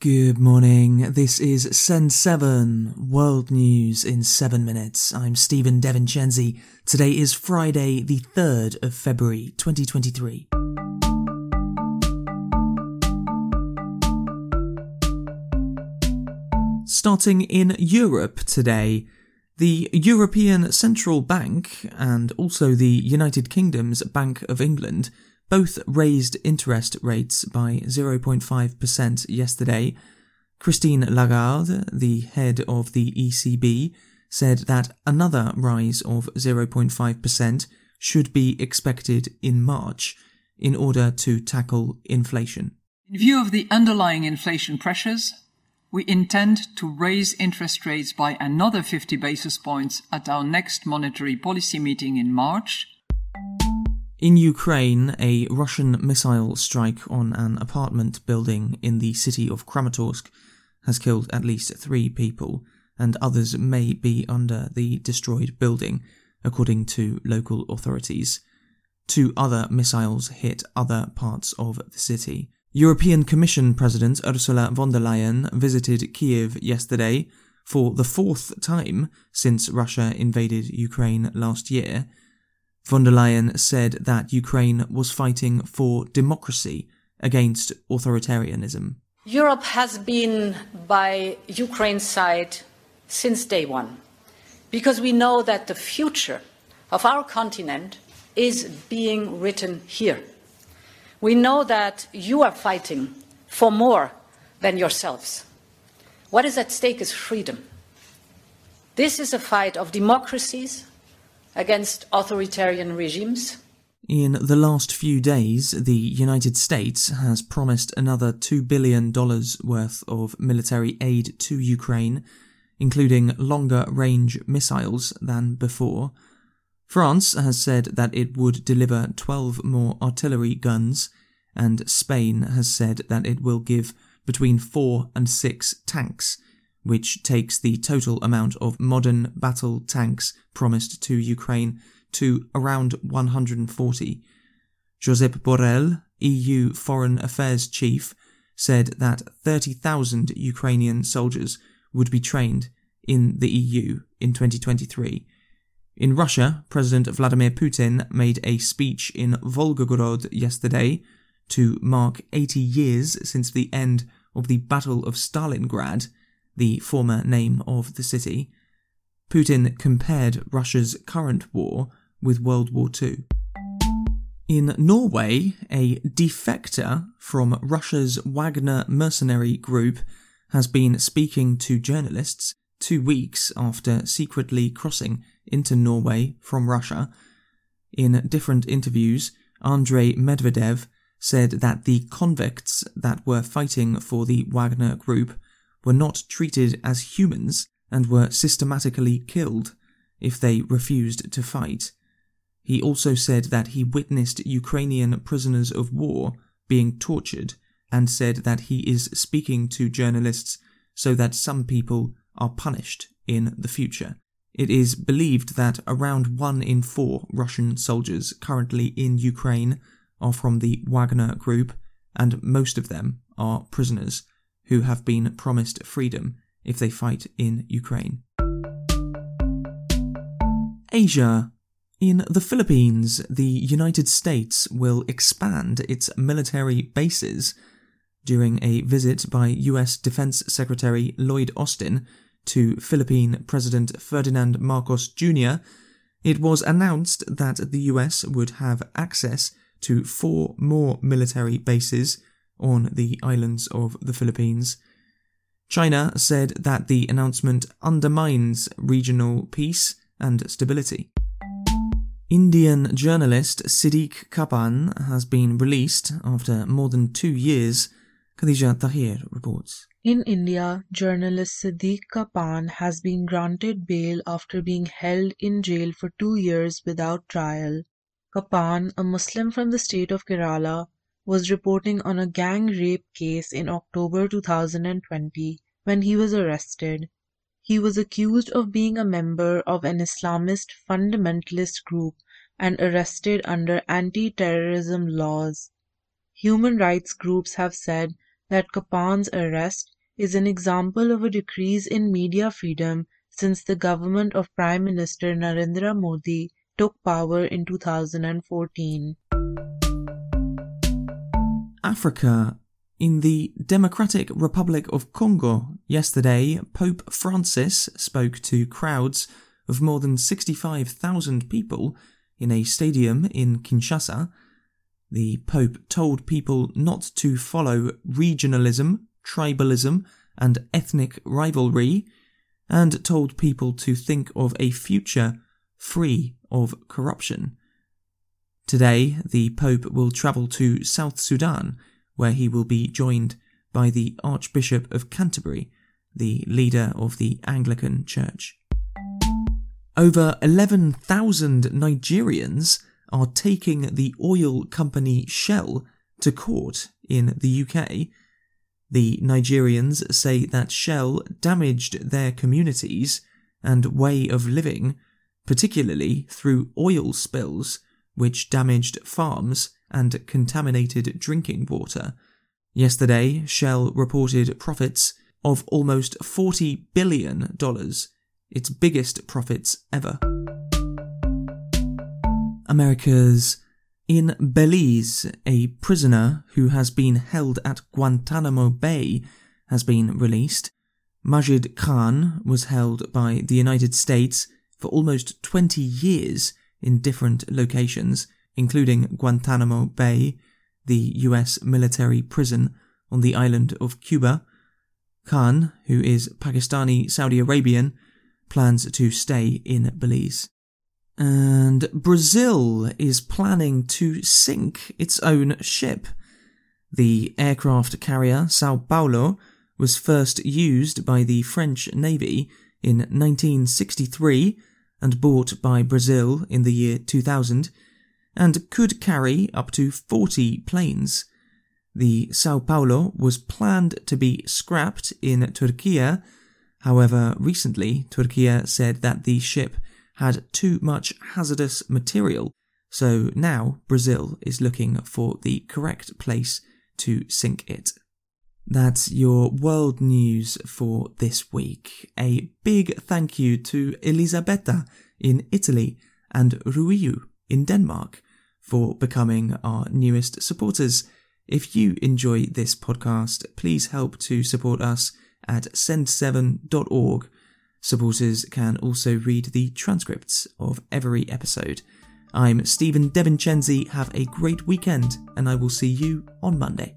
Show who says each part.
Speaker 1: Good morning. This is Send 7 World News in 7 minutes. I'm Stephen DeVincenzi. Today is Friday, the 3rd of February 2023. Starting in Europe today, the European Central Bank and also the United Kingdom's Bank of England both raised interest rates by 0.5% yesterday. Christine Lagarde, the head of the ECB, said that another rise of 0.5% should be expected in March in order to tackle inflation.
Speaker 2: In view of the underlying inflation pressures, we intend to raise interest rates by another 50 basis points at our next monetary policy meeting in March
Speaker 1: in Ukraine, a Russian missile strike on an apartment building in the city of Kramatorsk has killed at least three people, and others may be under the destroyed building, according to local authorities. Two other missiles hit other parts of the city. European Commission President Ursula von der Leyen visited Kiev yesterday for the fourth time since Russia invaded Ukraine last year Von der Leyen said that Ukraine was fighting for democracy against authoritarianism.
Speaker 3: Europe has been by Ukraine's side since day one because we know that the future of our continent is being written here. We know that you are fighting for more than yourselves. What is at stake is freedom. This is a fight of democracies against authoritarian regimes.
Speaker 1: In the last few days, the United States has promised another $2 billion worth of military aid to Ukraine, including longer range missiles than before. France has said that it would deliver 12 more artillery guns, and Spain has said that it will give between 4 and 6 tanks which takes the total amount of modern battle tanks promised to Ukraine to around 140. Josep Borrell, EU Foreign Affairs Chief, said that 30,000 Ukrainian soldiers would be trained in the EU in 2023. In Russia, President Vladimir Putin made a speech in Volgograd yesterday to mark 80 years since the end of the Battle of Stalingrad the former name of the city, Putin compared Russia's current war with World War II. In Norway, a defector from Russia's Wagner mercenary group has been speaking to journalists two weeks after secretly crossing into Norway from Russia. In different interviews, Andrei Medvedev said that the convicts that were fighting for the Wagner group were not treated as humans and were systematically killed if they refused to fight. He also said that he witnessed Ukrainian prisoners of war being tortured and said that he is speaking to journalists so that some people are punished in the future. It is believed that around one in four Russian soldiers currently in Ukraine are from the Wagner group, and most of them are prisoners who have been promised freedom if they fight in Ukraine. Asia. In the Philippines, the United States will expand its military bases during a visit by US Defense Secretary Lloyd Austin to Philippine President Ferdinand Marcos Jr., it was announced that the US would have access to four more military bases on the islands of the Philippines. China said that the announcement undermines regional peace and stability. Indian journalist Siddique Kappan has been released after more than two years, Khadija Tahir reports.
Speaker 4: In India, journalist Siddique Kappan has been granted bail after being held in jail for two years without trial. Kappan, a Muslim from the state of Kerala, was reporting on a gang rape case in October 2020 when he was arrested. He was accused of being a member of an Islamist fundamentalist group and arrested under anti terrorism laws. Human rights groups have said that Kappan's arrest is an example of a decrease in media freedom since the government of Prime Minister Narendra Modi took power in 2014.
Speaker 1: Africa. In the Democratic Republic of Congo yesterday, Pope Francis spoke to crowds of more than 65,000 people in a stadium in Kinshasa. The Pope told people not to follow regionalism, tribalism, and ethnic rivalry, and told people to think of a future free of corruption. Today, the Pope will travel to South Sudan, where he will be joined by the Archbishop of Canterbury, the leader of the Anglican Church. Over 11,000 Nigerians are taking the oil company Shell to court in the UK. The Nigerians say that Shell damaged their communities and way of living, particularly through oil spills, which damaged farms and contaminated drinking water. Yesterday, Shell reported profits of almost $40 billion, its biggest profits ever. America's in Belize, a prisoner who has been held at Guantanamo Bay has been released. Majid Khan was held by the United States for almost 20 years in different locations, including Guantanamo Bay, the US military prison on the island of Cuba. Khan, who is Pakistani Saudi Arabian, plans to stay in Belize. And Brazil is planning to sink its own ship. The aircraft carrier Sao Paulo was first used by the French Navy in 1963 and bought by Brazil in the year 2000 and could carry up to 40 planes. The Sao Paulo was planned to be scrapped in Turkey. However, recently Turkey said that the ship had too much hazardous material, so now Brazil is looking for the correct place to sink it. That's your world news for this week. A big thank you to Elisabetta in Italy and Ruiyu in Denmark for becoming our newest supporters. If you enjoy this podcast, please help to support us at send7.org Supporters can also read the transcripts of every episode. I'm Stephen DeVincenzi. Have a great weekend, and I will see you on Monday.